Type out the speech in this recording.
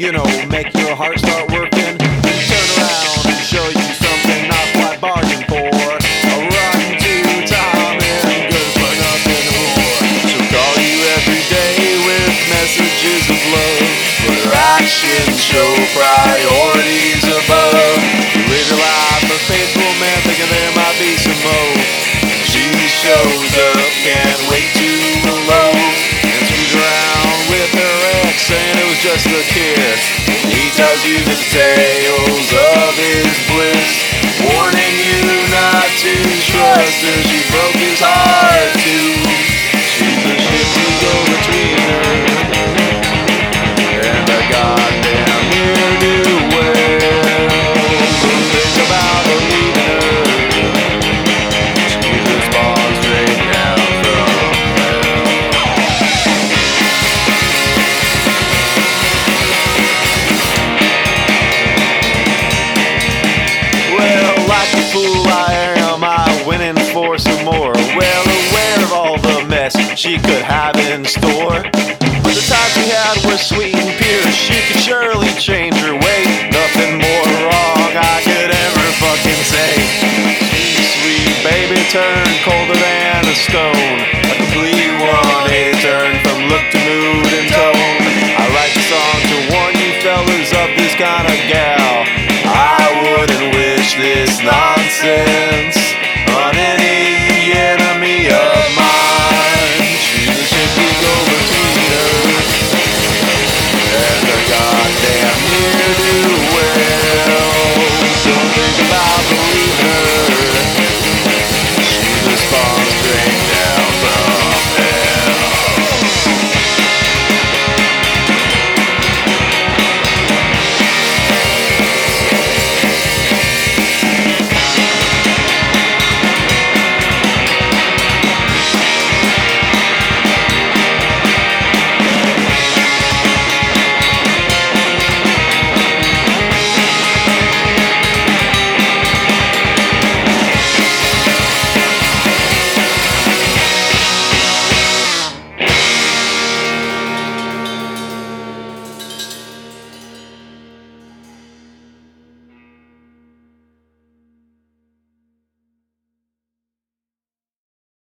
you know, make your heart start working. Turn around and show you something not quite bargained for. A run to time and good for nothing more. So call you every day with messages of love. But actions show priorities above. You live your life a faithful man, thinking there might be some hope. She shows up, can't wait to alone. A kiss. He tells you the tales of his bliss, warning you not to trust her. She broke his heart could have in store. But the times we had were sweet and pure. She could surely change her weight. Nothing more wrong I could ever fucking say. Sweet, baby turned colder than a stone. A complete 180 turned.